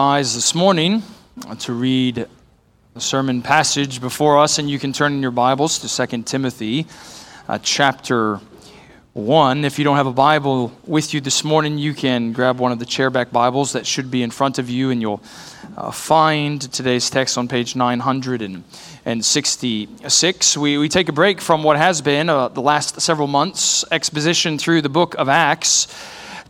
eyes this morning to read the sermon passage before us, and you can turn in your Bibles to 2 Timothy uh, chapter 1. If you don't have a Bible with you this morning, you can grab one of the chairback Bibles that should be in front of you, and you'll uh, find today's text on page 966. We, we take a break from what has been uh, the last several months' exposition through the book of Acts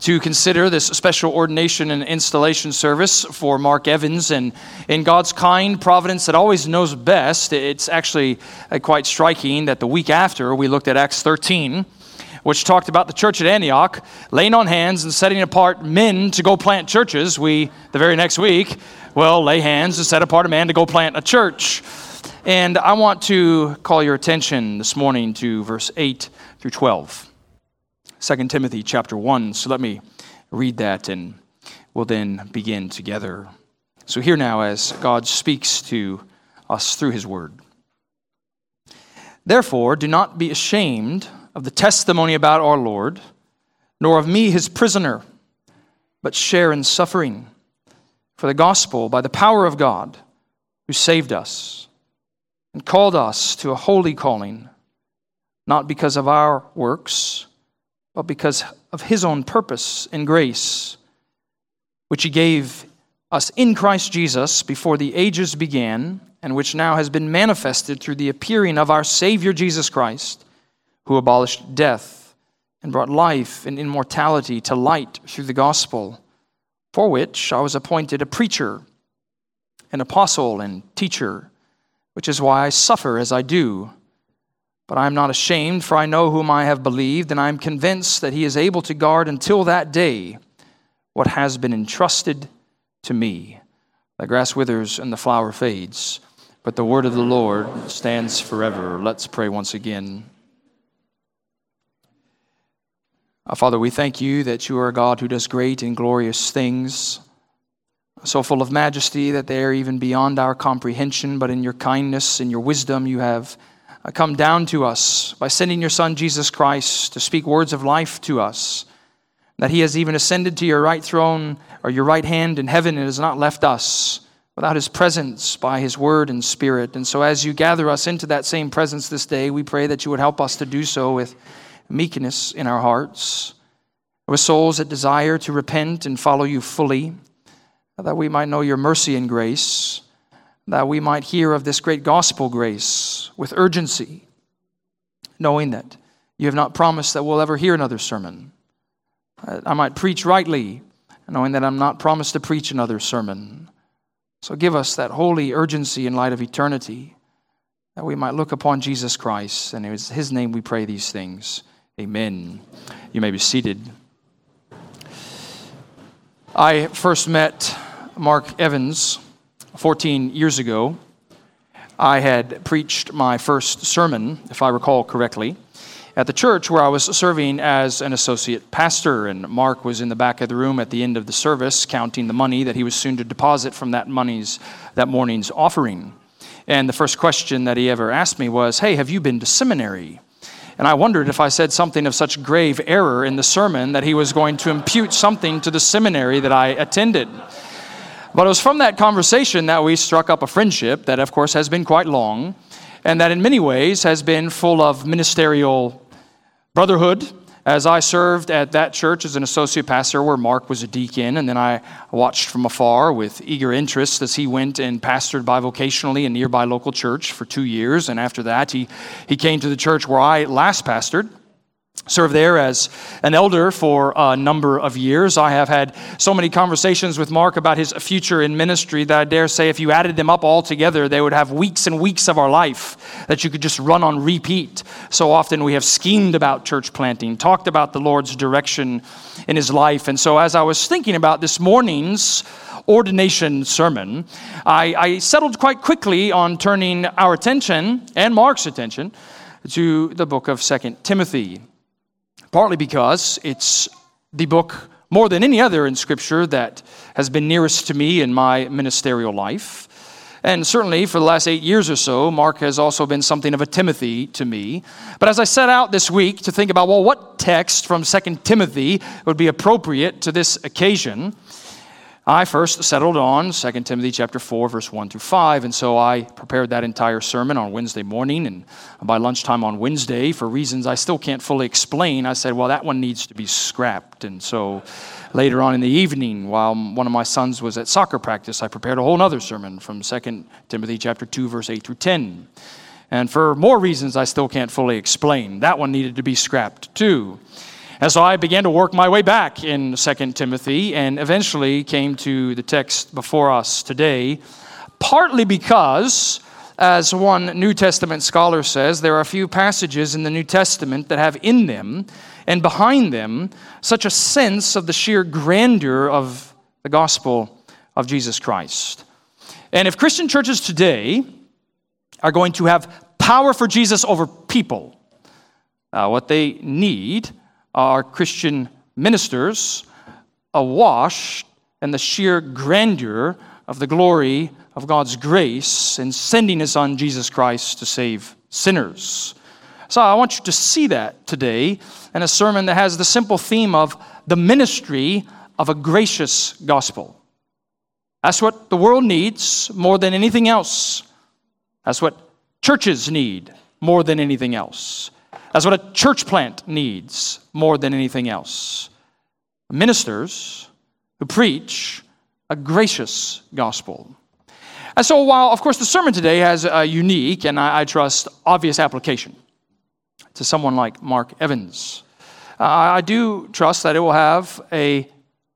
to consider this special ordination and installation service for Mark Evans. And in God's kind providence that always knows best, it's actually uh, quite striking that the week after we looked at Acts 13 which talked about the church at Antioch laying on hands and setting apart men to go plant churches. We, the very next week, well, lay hands and set apart a man to go plant a church. And I want to call your attention this morning to verse 8 through 12. 2 Timothy chapter 1. So let me read that and we'll then begin together. So, here now, as God speaks to us through his word. Therefore, do not be ashamed of the testimony about our Lord, nor of me, his prisoner, but share in suffering for the gospel by the power of God who saved us and called us to a holy calling, not because of our works but because of his own purpose and grace, which he gave us in Christ Jesus before the ages began, and which now has been manifested through the appearing of our Savior Jesus Christ, who abolished death and brought life and immortality to light through the gospel, for which I was appointed a preacher, an apostle, and teacher, which is why I suffer as I do. But I am not ashamed, for I know whom I have believed, and I am convinced that he is able to guard until that day what has been entrusted to me. The grass withers and the flower fades, but the word of the Lord stands forever. Let's pray once again. Our Father, we thank you that you are a God who does great and glorious things, so full of majesty that they are even beyond our comprehension, but in your kindness and your wisdom you have Uh, come down to us by sending your Son, Jesus Christ, to speak words of life to us. That he has even ascended to your right throne or your right hand in heaven and has not left us without his presence by his word and spirit. And so, as you gather us into that same presence this day, we pray that you would help us to do so with meekness in our hearts, with souls that desire to repent and follow you fully, that we might know your mercy and grace that we might hear of this great gospel grace with urgency, knowing that you have not promised that we'll ever hear another sermon. I might preach rightly, knowing that I'm not promised to preach another sermon. So give us that holy urgency in light of eternity, that we might look upon Jesus Christ. And it is His name we pray these things. Amen. You may be seated. I first met Mark Evans 14 years ago, I had preached my first sermon, if I recall correctly, at the church where I was serving as an associate pastor. And Mark was in the back of the room at the end of the service counting the money that he was soon to deposit from that money's that morning's offering. And the first question that he ever asked me was, Hey, have you been to seminary? And I wondered if I said something of such grave error in the sermon that he was going to impute something to the seminary that I attended. But it was from that conversation that we struck up a friendship that, of course, has been quite long and that in many ways has been full of ministerial brotherhood. As I served at that church as an associate pastor where Mark was a deacon, and then I watched from afar with eager interest as he went and pastored bivocationally in a nearby local church for two years. And after that, he, he came to the church where I last pastored served there as an elder for a number of years. I have had so many conversations with Mark about his future in ministry that I dare say if you added them up all together, they would have weeks and weeks of our life that you could just run on repeat. So often we have schemed about church planting, talked about the Lord's direction in his life. And so as I was thinking about this morning's ordination sermon, I, I settled quite quickly on turning our attention and Mark's attention to the book of Second Timothy partly because it's the book more than any other in Scripture that has been nearest to me in my ministerial life. And certainly for the last eight years or so, Mark has also been something of a Timothy to me. But as I set out this week to think about, well, what text from 2 Timothy would be appropriate to this occasion, I first settled on 2 Timothy chapter 4 verse 1 through 5 and so I prepared that entire sermon on Wednesday morning and by lunchtime on Wednesday for reasons I still can't fully explain I said well that one needs to be scrapped. And so later on in the evening while one of my sons was at soccer practice I prepared a whole other sermon from 2 Timothy chapter 2 verse 8 through 10 and for more reasons I still can't fully explain that one needed to be scrapped too and so I began to work my way back in 2 Timothy and eventually came to the text before us today, partly because, as one New Testament scholar says, there are a few passages in the New Testament that have in them and behind them such a sense of the sheer grandeur of the gospel of Jesus Christ. And if Christian churches today are going to have power for Jesus over people, uh, what they need are Christian ministers awash in the sheer grandeur of the glory of God's grace in sending His Son Jesus Christ to save sinners. So I want you to see that today in a sermon that has the simple theme of the ministry of a gracious gospel. That's what the world needs more than anything else. That's what churches need more than anything else. That's what a church plant needs more than anything else. Ministers who preach a gracious gospel. And so, while, of course, the sermon today has a unique and I, trust obvious application to someone like Mark Evans, uh, I do trust that it will have a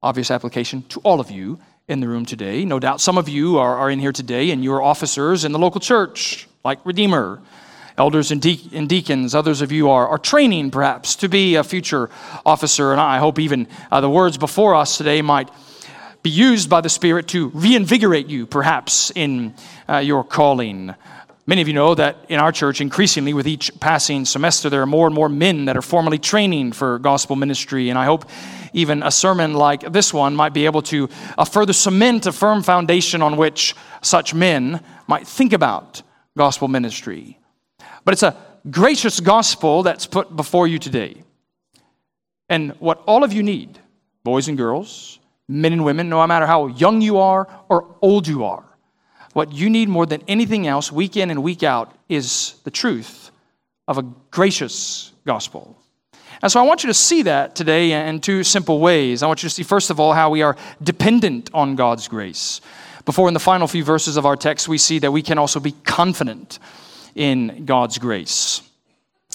obvious application to all of you in the room today. No doubt some of you are, are in here today and you're officers in the local church, like Redeemer elders and, de- and deacons. Others of you are, are training, perhaps, to be a future officer. And I hope even uh, the words before us today might be used by the Spirit to reinvigorate you, perhaps, in uh, your calling. Many of you know that in our church, increasingly with each passing semester, there are more and more men that are formally training for gospel ministry. And I hope even a sermon like this one might be able to uh, further cement a firm foundation on which such men might think about gospel ministry. But it's a gracious gospel that's put before you today. And what all of you need, boys and girls, men and women, no matter how young you are or old you are, what you need more than anything else, week in and week out, is the truth of a gracious gospel. And so I want you to see that today in two simple ways. I want you to see, first of all, how we are dependent on God's grace. Before, in the final few verses of our text, we see that we can also be confident in God's grace.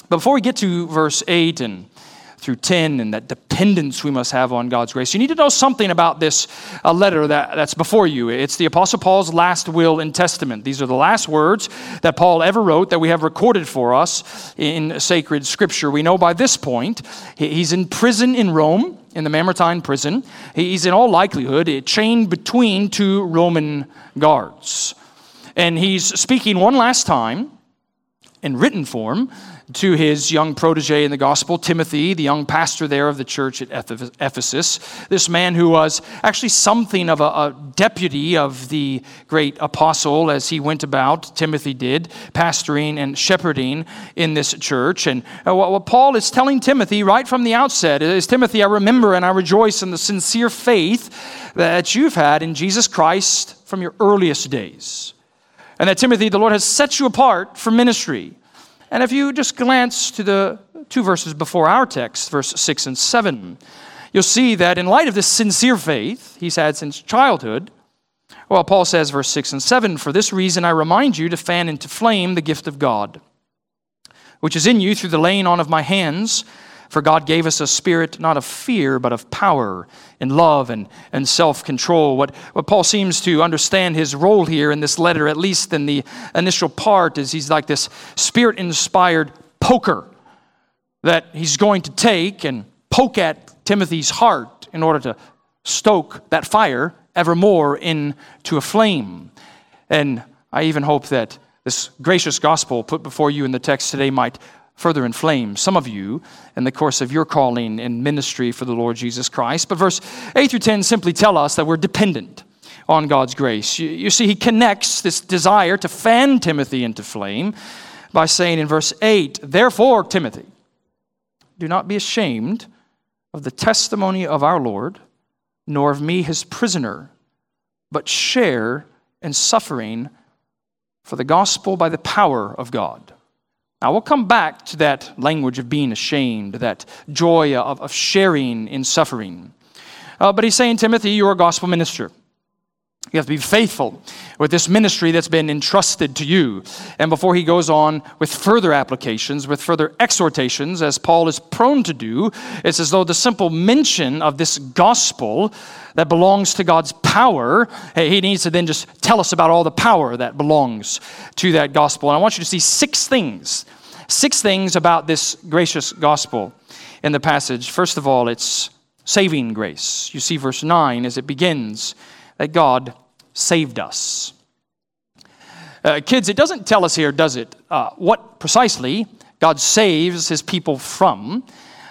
But before we get to verse 8 and through 10 and that dependence we must have on God's grace. You need to know something about this uh, letter that, that's before you. It's the Apostle Paul's last will and testament. These are the last words that Paul ever wrote that we have recorded for us in sacred scripture. We know by this point he's in prison in Rome, in the Mamertine prison. He's in all likelihood chained between two Roman guards. And he's speaking one last time in written form to his young protege in the gospel, Timothy, the young pastor there of the church at Ephesus. This man who was actually something of a, a, deputy of the great apostle as he went about, Timothy did, pastoring and shepherding in this church. And uh, what Paul is telling Timothy right from the outset is Timothy, I remember and I rejoice in the sincere faith that you've had in Jesus Christ from your earliest days. And that Timothy, the Lord has set you apart for ministry. And if you just glance to the two verses before our text, verse 6 and 7, you'll see that in light of this sincere faith he's had since childhood, well, Paul says, verse 6 and 7, For this reason I remind you to fan into flame the gift of God, which is in you through the laying on of my hands. For God gave us a spirit not of fear, but of power and love and, and self control. What, what Paul seems to understand his role here in this letter, at least in the initial part, is he's like this spirit inspired poker that he's going to take and poke at Timothy's heart in order to stoke that fire evermore into a flame. And I even hope that this gracious gospel put before you in the text today might further inflame some of you in the course of your calling and ministry for the Lord Jesus Christ. But verse 8 through 10 simply tell us that we're dependent on God's grace. You, you, see, he connects this desire to fan Timothy into flame by saying in verse 8, Therefore, Timothy, do not be ashamed of the testimony of our Lord, nor of me, his prisoner, but share in suffering for the gospel by the power of God. Now, we'll come back to that language of being ashamed, that joy of, of sharing in suffering. Uh, but he's saying, Timothy, you're a gospel minister. You have to be faithful with this ministry that's been entrusted to you. And before he goes on with further applications, with further exhortations, as Paul is prone to do, it's as though the simple mention of this gospel that belongs to God's power, he needs to then just tell us about all the power that belongs to that gospel. And I want you to see six things, six things about this gracious gospel in the passage. First of all, it's saving grace. You see verse 9 as it begins that God saved us. Uh, kids, it doesn't tell us here, does it, uh, what precisely God saves his people from.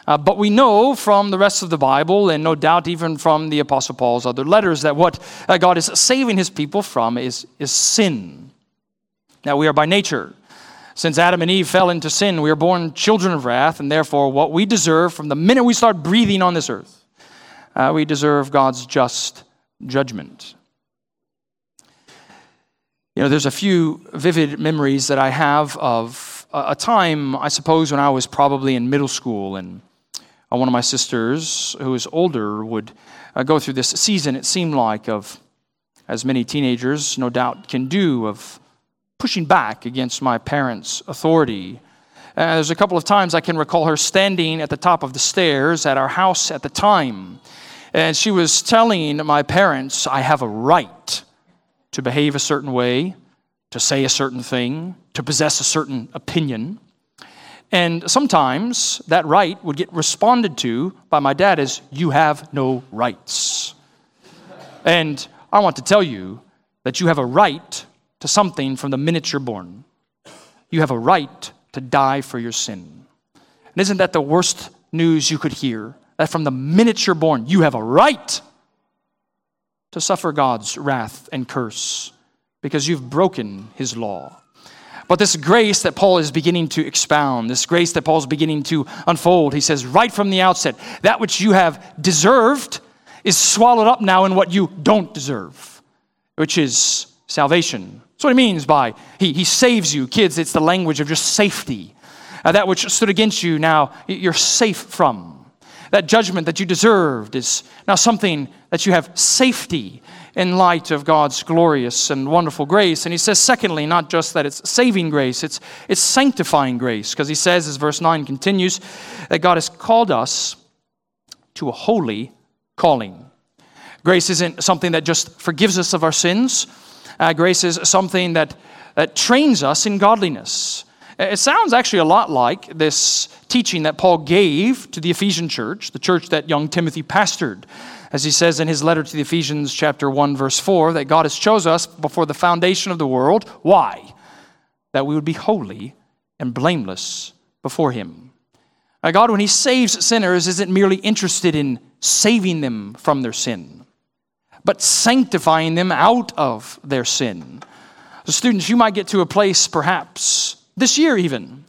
Uh, but we know from the rest of the Bible, and no doubt even from the Apostle Paul's other letters, that what uh, God is saving his people from is, is sin. Now, we are by nature. Since Adam and Eve fell into sin, we are born children of wrath, and therefore, what we deserve from the minute we start breathing on this earth, uh, we deserve God's just judgment. You know, there's a few vivid memories that I have of a time, I suppose, when I was probably in middle school, and uh, one of my sisters, who was older, would uh, go through this season, it seemed like, of, as many teenagers no doubt can do, of pushing back against my parents' authority. Uh, there's a couple of times I can recall her standing at the top of the stairs at our house at the time and she was telling my parents, I have a right to behave a certain way, to say a certain thing, to possess a certain opinion. And sometimes that right would get responded to by my dad as, You have no rights. And I want to tell you that you have a right to something from the minute you're born. You have a right to die for your sin. And isn't that the worst news you could hear? That from the minute you're born, you have a right to suffer God's wrath and curse because you've broken his law. But this grace that Paul is beginning to expound, this grace that Paul's beginning to unfold, he says right from the outset, that which you have deserved is swallowed up now in what you don't deserve, which is salvation. That's what he means by he, he saves you. Kids, it's the language of just safety. Uh, that which stood against you, now you're safe from. That judgment that you deserved is now something that you have safety in light of God's glorious and wonderful grace. And he says, secondly, not just that it's saving grace, it's, it's sanctifying grace, because he says, as verse 9 continues, that God has called us to a holy calling. Grace isn't something that just forgives us of our sins, uh, grace is something that, that trains us in godliness. It sounds actually a lot like this teaching that Paul gave to the Ephesian church, the church that young Timothy pastored. As he says in his letter to the Ephesians, chapter 1, verse 4, that God has chose us before the foundation of the world. Why? That we would be holy and blameless before him. Now, God, when he saves sinners, isn't merely interested in saving them from their sin, but sanctifying them out of their sin. So, students, you might get to a place perhaps this year, even,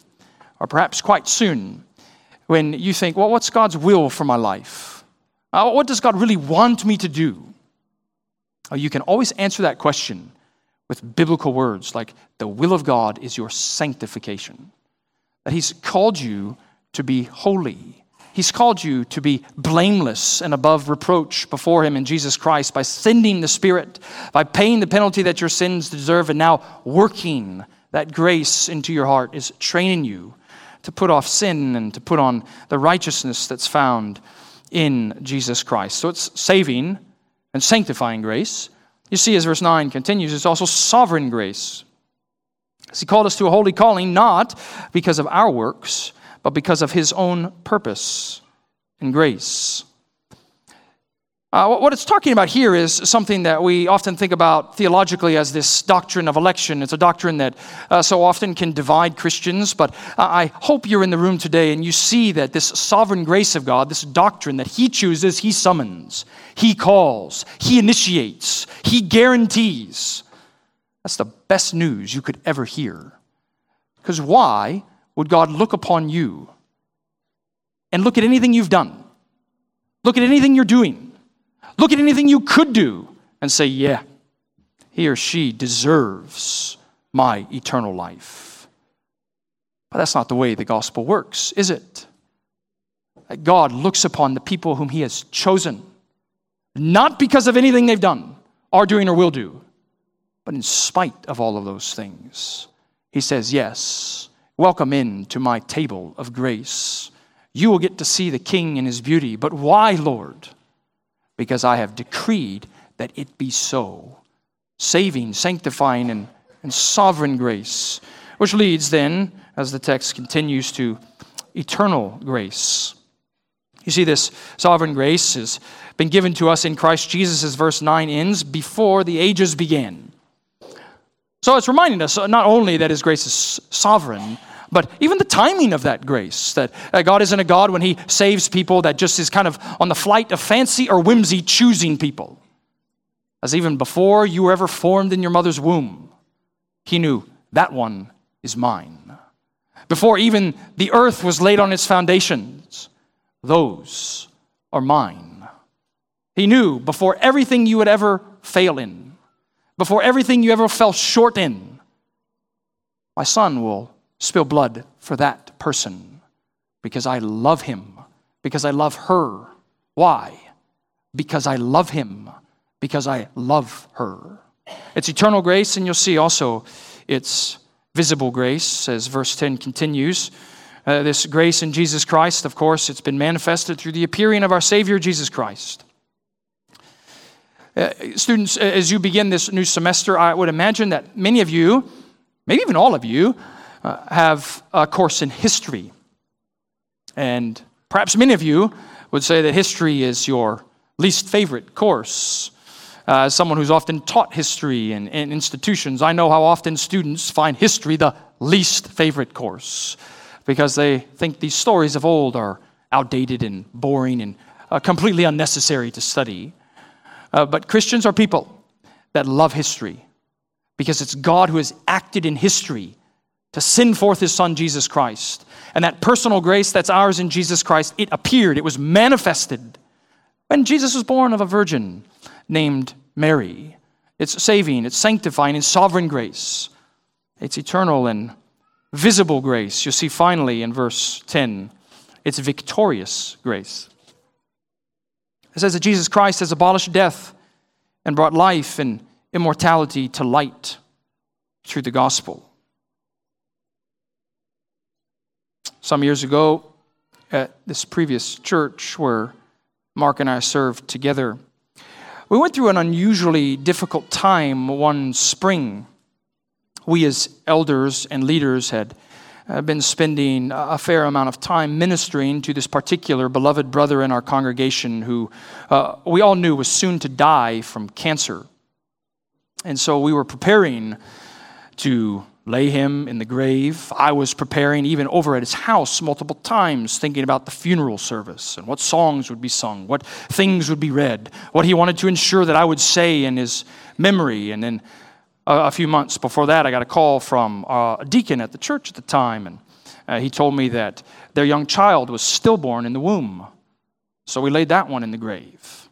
or perhaps quite soon, when you think, well, what's God's will for my life? Uh, what does God really want me to do? Uh, you can always answer that question with biblical words like, the will of God is your sanctification. That He's called you to be holy. He's called you to be blameless and above reproach before Him in Jesus Christ by sending the Spirit, by paying the penalty that your sins deserve, and now working that grace into your heart is training you to put off sin and to put on the righteousness that's found in Jesus Christ. So it's saving and sanctifying grace. You see, as verse 9 continues, it's also sovereign grace. He called us to a holy calling, not because of our works, but because of his own purpose and grace. Uh, what it's talking about here is something that we often think about theologically as this doctrine of election. It's a doctrine that uh, so often can divide Christians, but I hope you're in the room today and you see that this sovereign grace of God, this doctrine that He chooses, He summons, He calls, He initiates, He guarantees. That's the best news you could ever hear. Because why would God look upon you and look at anything you've done? Look at anything you're doing Look at anything you could do and say, yeah, he or she deserves my eternal life. But that's not the way the gospel works, is it? God looks upon the people whom he has chosen, not because of anything they've done, are doing, or will do, but in spite of all of those things. He says, Yes, welcome in to my table of grace. You will get to see the king in his beauty. But why, Lord? Because I have decreed that it be so. Saving, sanctifying, and, and sovereign grace. Which leads then, as the text continues, to eternal grace. You see, this sovereign grace has been given to us in Christ Jesus, as verse 9 ends, before the ages began. So it's reminding us not only that His grace is sovereign, but even the timing of that grace, that uh, God isn't a God when He saves people that just is kind of on the flight of fancy or whimsy choosing people. As even before you were ever formed in your mother's womb, He knew that one is mine. Before even the earth was laid on its foundations, those are mine. He knew before everything you would ever fail in, before everything you ever fell short in, my son will spill blood for that person because I love him, because I love her. Why? Because I love him, because I love her. It's eternal grace, and you'll see also it's visible grace, as verse 10 continues. Uh, this grace in Jesus Christ, of course, it's been manifested through the appearing of our Savior, Jesus Christ. Uh, students, as you begin this new semester, I would imagine that many of you, maybe even all of you, uh, have a course in history. And perhaps many of you would say that history is your least favorite course. Uh, as someone who's often taught history in, in institutions, I know how often students find history the least favorite course because they think these stories of old are outdated and boring and uh, completely unnecessary to study. Uh, but Christians are people that love history because it's God who has acted in history to send forth his son Jesus Christ. And that personal grace that's ours in Jesus Christ, it appeared, it was manifested when Jesus was born of a virgin named Mary. It's saving, it's sanctifying, it's sovereign grace. It's eternal and visible grace. You see finally in verse 10, it's victorious grace. It says that Jesus Christ has abolished death and brought life and immortality to light through the gospel. Some years ago, at this previous church where Mark and I served together, we went through an unusually difficult time one spring. We, as elders and leaders, had uh, been spending a fair amount of time ministering to this particular beloved brother in our congregation who uh, we all knew was soon to die from cancer. And so we were preparing to lay him in the grave. I was preparing, even over at his house, multiple times, thinking about the funeral service and what songs would be sung, what things would be read, what he wanted to ensure that I would say in his memory. And then a few months before that, I got a call from a deacon at the church at the time, and uh, he told me that their young child was stillborn in the womb. So we laid that one in the grave.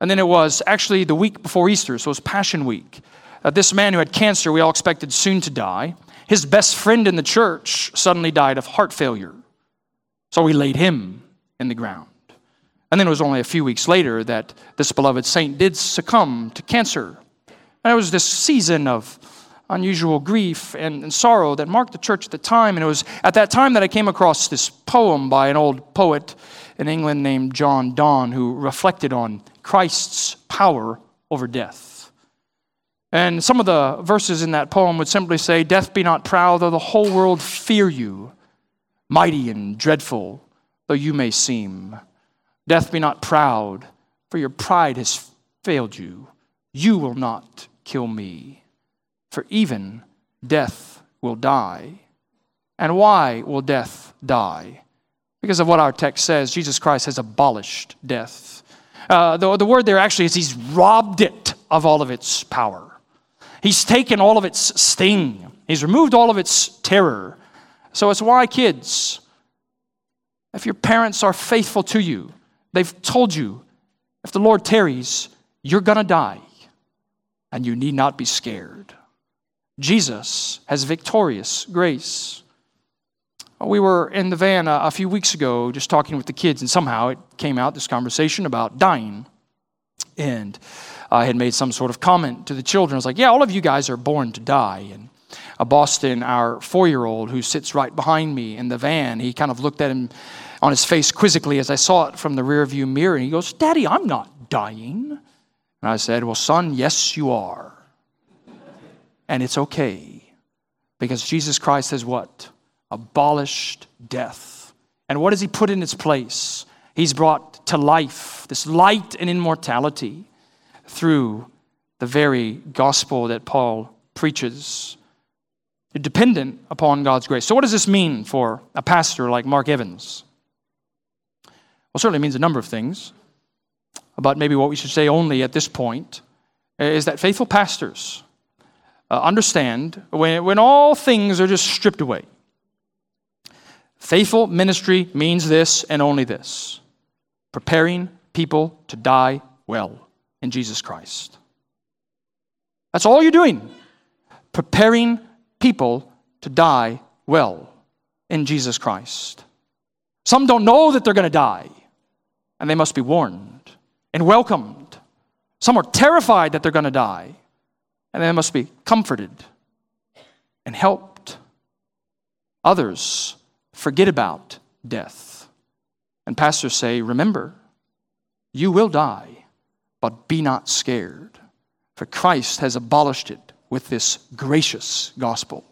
And then it was actually the week before Easter, so it was Passion Week uh, this man who had cancer, we all expected soon to die. His best friend in the church suddenly died of heart failure. So we laid him in the ground. And then it was only a few weeks later that this beloved saint did succumb to cancer. And it was this season of unusual grief and, and, sorrow that marked the church at the time. And it was at that time that I came across this poem by an old poet in England named John Donne who reflected on Christ's power over death. And some of the verses in that poem would simply say, Death be not proud, though the whole world fear you, mighty and dreadful though you may seem. Death be not proud, for your pride has failed you. You will not kill me, for even death will die. And why will death die? Because of what our text says, Jesus Christ has abolished death. Uh, the, the word there actually is he's robbed it of all of its power. He's taken all of its sting, He's removed all of its terror. So it's why, kids, if your parents are faithful to you, they've told you, if the Lord tarries, you're going to die. and you need not be scared. Jesus has victorious grace. We were in the van a, few weeks ago just talking with the kids, and somehow it came out this conversation about dying. And I had made some sort of comment to the children. I was like, Yeah, all of you guys are born to die. And a Boston, our four year old, who sits right behind me in the van, he kind of looked at him on his face quizzically as I saw it from the rearview mirror. And he goes, Daddy, I'm not dying. And I said, Well, son, yes, you are. And it's okay. Because Jesus Christ has what? Abolished death. And what has he put in its place? He's brought to life this light and immortality through the very gospel that Paul preaches. You're dependent upon God's grace. So, what does this mean for a pastor like Mark Evans? Well, certainly means a number of things but maybe what we should say only at this point is that faithful pastors uh, understand when, when all things are just stripped away. Faithful ministry means this and only this preparing people to die well in Jesus Christ. That's all you're doing. Preparing people to die well in Jesus Christ. Some don't know that they're going to die, and they must be warned and welcomed. Some are terrified that they're going to die, and they must be comforted and helped. Others forget about death. And pastors say, Remember, you will die, but be not scared, for Christ has abolished it with this gracious gospel.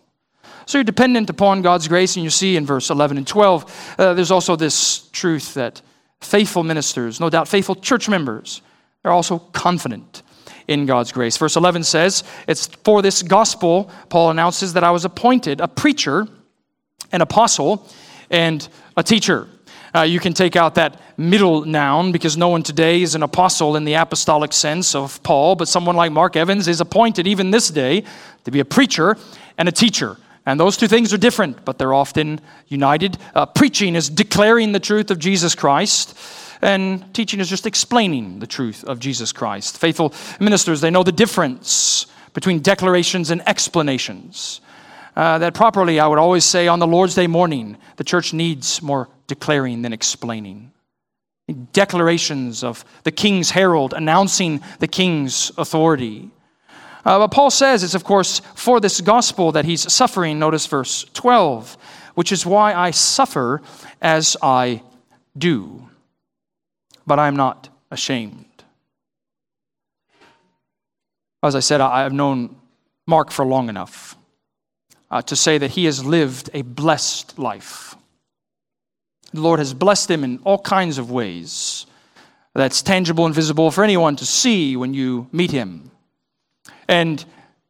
So you're dependent upon God's grace, and you see in verse 11 and 12, uh, there's also this truth that faithful ministers, no doubt faithful church members, they're also confident in God's grace. Verse 11 says, It's for this gospel, Paul announces that I was appointed a preacher, an apostle, and a teacher. Uh, you can take out that middle noun because no one today is an apostle in the apostolic sense of Paul, but someone like Mark Evans is appointed even this day to be a preacher and a teacher. And those two things are different, but they're often united. Uh, preaching is declaring the truth of Jesus Christ, and teaching is just explaining the truth of Jesus Christ. Faithful ministers, they know the difference between declarations and explanations. Uh, that properly, I would always say on the Lord's Day morning, the church needs more declaring than explaining. Declarations of the king's herald announcing the king's authority. Uh, but Paul says it's, of course, for this gospel that he's suffering. Notice verse 12, which is why I suffer as I do. But I'm not ashamed. As I said, I have known Mark for long enough uh, to say that he has lived a blessed life. The Lord has blessed him in all kinds of ways that's tangible and visible for anyone to see when you meet him. And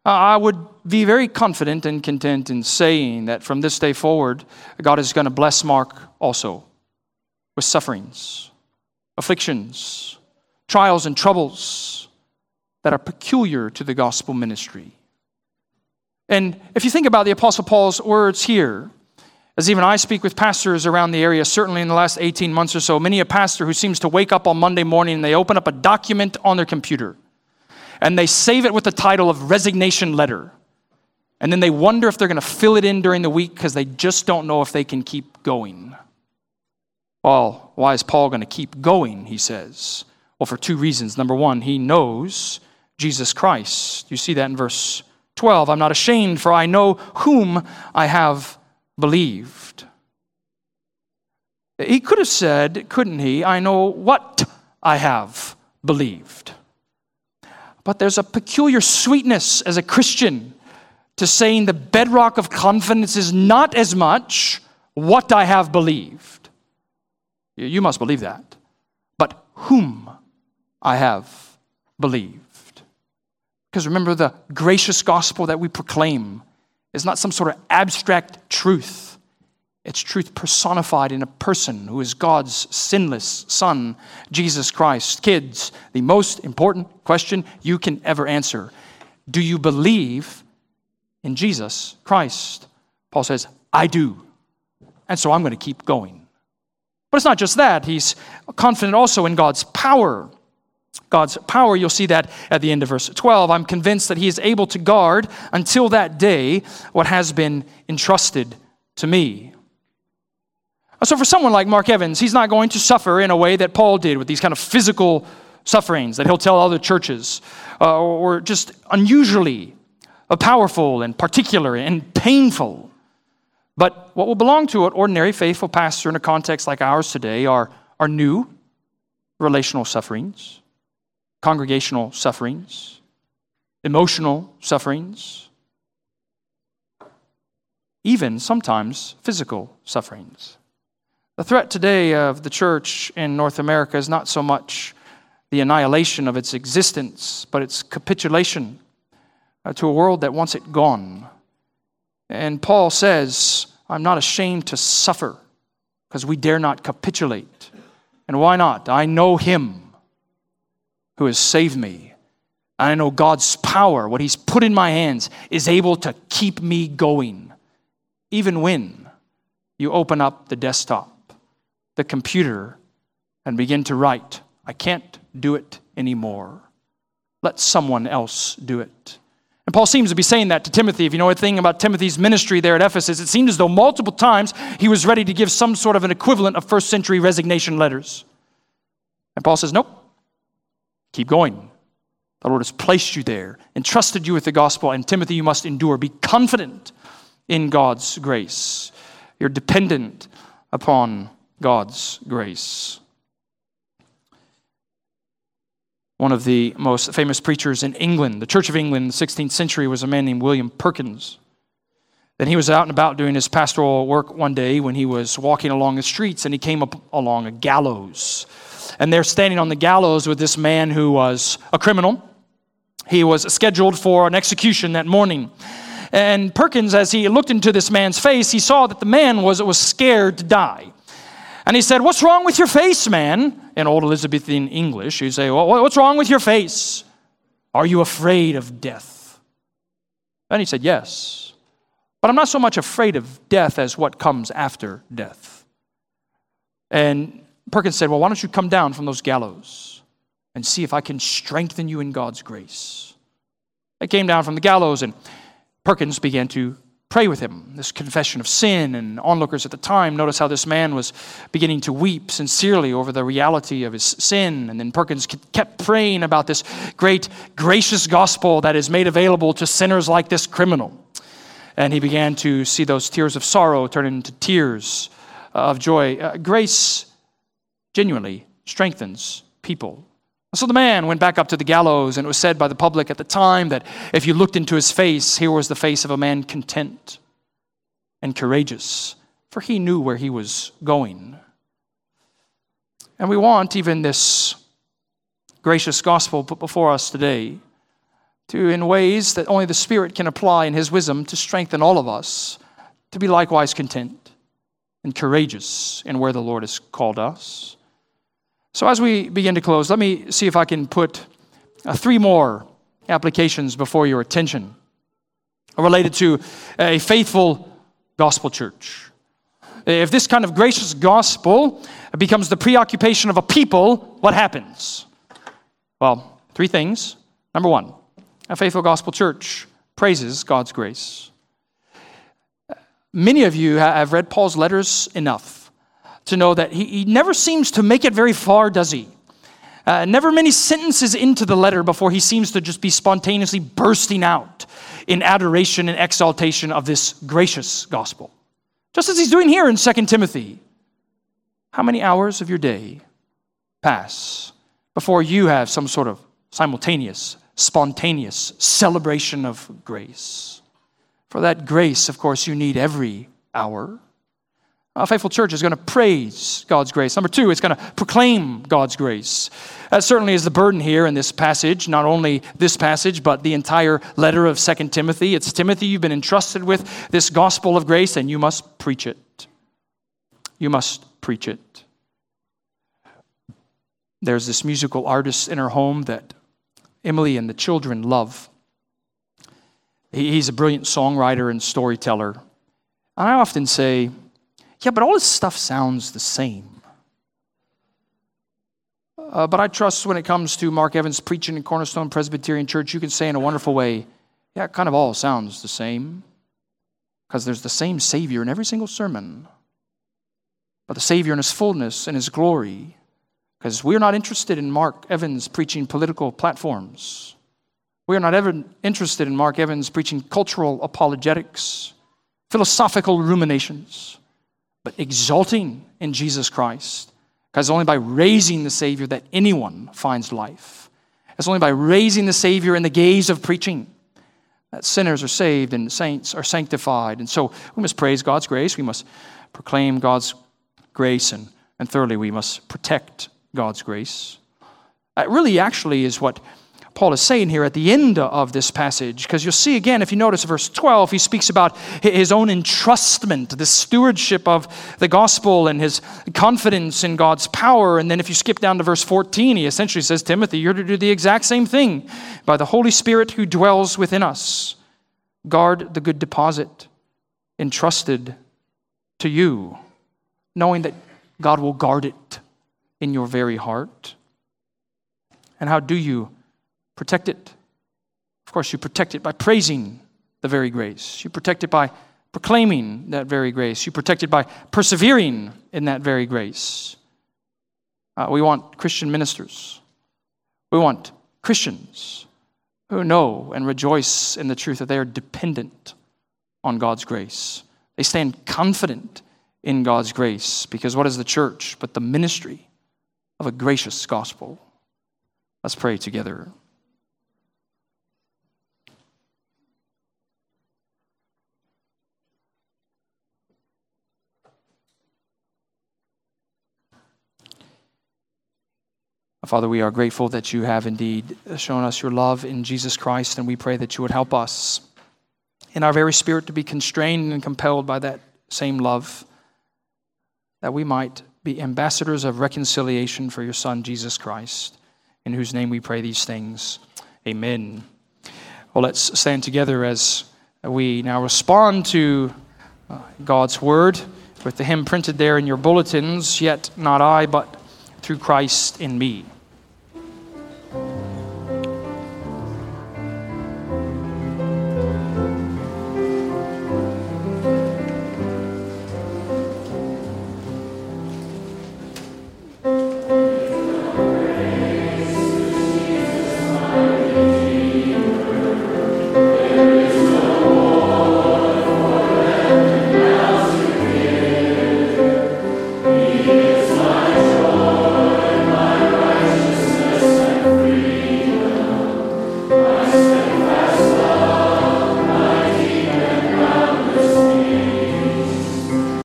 I would be very confident and content in saying that from this day forward, God is going to bless Mark also with sufferings, afflictions, trials, and troubles that are peculiar to the gospel ministry. And if you think about the Apostle Paul's words here, as even I speak with pastors around the area, certainly in the last 18 months or so, many a pastor who seems to wake up on Monday morning and they open up a document on their computer and they save it with the title of resignation letter. And then they wonder if they're going to fill it in during the week because they just don't know if they can keep going. Well, why is Paul going to keep going? He says. Well, for two reasons. Number one, he knows Jesus Christ. You see that in verse 12. I'm not ashamed, for I know whom I have believed. He could have said, couldn't he? I know what I have believed. But there's a peculiar sweetness as a Christian to saying the bedrock of confidence is not as much what I have believed. You must believe that. But whom I have believed. Because remember, the gracious gospel that we proclaim is not some sort of abstract truth. It's truth personified in a person who is God's sinless Son, Jesus Christ. Kids, the most important question you can ever answer Do you believe in Jesus Christ? Paul says, I do. And so I'm going to keep going. But it's not just that, he's confident also in God's power. God's power. You'll see that at the end of verse 12. I'm convinced that He is able to guard until that day what has been entrusted to me. So, for someone like Mark Evans, he's not going to suffer in a way that Paul did with these kind of physical sufferings that he'll tell other churches, uh, or just unusually powerful and particular and painful. But what will belong to an ordinary faithful pastor in a context like ours today are, are new relational sufferings, congregational sufferings, emotional sufferings, even sometimes physical sufferings. The threat today of the church in North America is not so much the annihilation of its existence, but its capitulation uh, to a world that wants it gone. And Paul says, I'm not ashamed to suffer because we dare not capitulate. And why not? I know him who has saved me. I know God's power, what he's put in my hands, is able to keep me going. Even when you open up the desktop the computer and begin to write. I can't do it anymore. Let someone else do it. And Paul seems to be saying that to Timothy. If you know anything about Timothy's ministry there at Ephesus, it seemed as though multiple times he was ready to give some sort of an equivalent of first century resignation letters. And Paul says, Nope, keep going. The Lord has placed you there, entrusted you with the gospel, and Timothy, you must endure. Be confident in God's grace. You're dependent upon God's grace. One of the most famous preachers in England, the Church of England in the 16th century, was a man named William Perkins. Then he was out and about doing his pastoral work one day when he was walking along the streets and he came up along a gallows. And they're standing on the gallows with this man who was a criminal. He was scheduled for an execution that morning. And Perkins, as he looked into this man's face, he saw that the man was, was scared to die. And he said, What's wrong with your face, man? In old Elizabethan English, he'd say, well, What's wrong with your face? Are you afraid of death? And he said, Yes. But I'm not so much afraid of death as what comes after death. And Perkins said, Well, why don't you come down from those gallows and see if I can strengthen you in God's grace? I came down from the gallows, and Perkins began to pray with him. This confession of sin, and onlookers at the time notice how this man was beginning to weep sincerely over the reality of his sin. And then Perkins kept praying about this great, gracious gospel that is made available to sinners like this criminal. And he began to see those tears of sorrow turn into tears of joy. Uh, grace genuinely strengthens people so the man went back up to the gallows, and it was said by the public at the time that if you looked into his face, here was the face of a man content and courageous, for he knew where he was going. And we want even this gracious gospel put before us today to, in ways that only the Spirit can apply in His wisdom, to strengthen all of us to be likewise content and courageous in where the Lord has called us. So, as we begin to close, let me see if I can put uh, three more applications before your attention related to a faithful gospel church. If this kind of gracious gospel becomes the preoccupation of a people, what happens? Well, three things. Number one, a faithful gospel church praises God's grace. Many of you have read Paul's letters enough to know that he, he never seems to make it very far, does he? Uh, never many sentences into the letter before he seems to just be spontaneously bursting out in adoration and exaltation of this gracious gospel. Just as he's doing here in 2 Timothy. How many hours of your day pass before you have some sort of simultaneous, spontaneous celebration of grace? For that grace, of course, you need every hour. A faithful church is going to praise God's grace. Number two, it's going to proclaim God's grace. That certainly is the burden here in this passage, not only this passage, but the entire letter of Second Timothy. It's Timothy, you've been entrusted with this gospel of grace, and you must preach it. You must preach it. There's this musical artist in her home that Emily and the children love. He's a brilliant songwriter and storyteller. And I often say, yeah, but all this stuff sounds the same. Uh, but I trust when it comes to Mark Evans preaching in Cornerstone Presbyterian Church, you can say in a wonderful way, yeah, it kind of all sounds the same. Because there's the same Savior in every single sermon. But the Savior in His fullness and His glory. Because we're not interested in Mark Evans preaching political platforms. We are not ever interested in Mark Evans preaching cultural apologetics, philosophical ruminations, but exalting in Jesus Christ because it's only by raising the Savior that anyone finds life. It's only by raising the Savior in the gaze of preaching that sinners are saved and saints are sanctified. And so we must praise God's grace. We must proclaim God's grace. And, and thirdly, we must protect God's grace. That really actually is what Paul is saying here at the end of this passage, because you'll see again, if you notice verse 12, he speaks about his own entrustment, the stewardship of the gospel, and his confidence in God's power. And then if you skip down to verse 14, he essentially says, Timothy, you're to do the exact same thing by the Holy Spirit who dwells within us. Guard the good deposit entrusted to you, knowing that God will guard it in your very heart. And how do you? Protect it. Of course, you protect it by praising the very grace. You protect it by proclaiming that very grace. You protect it by persevering in that very grace. Uh, we want Christian ministers. We want Christians who know and rejoice in the truth that they are dependent on God's grace. They stand confident in God's grace because what is the church but the ministry of a gracious gospel? Let's pray together. Father, we are grateful that you have indeed shown us your love in Jesus Christ, and we pray that you would help us in our very spirit to be constrained and compelled by that same love, that we might be ambassadors of reconciliation for your Son, Jesus Christ, in whose name we pray these things. Amen. Well, let's stand together as we now respond to uh, God's word with the hymn printed there in your bulletins, Yet not I, but through Christ in me.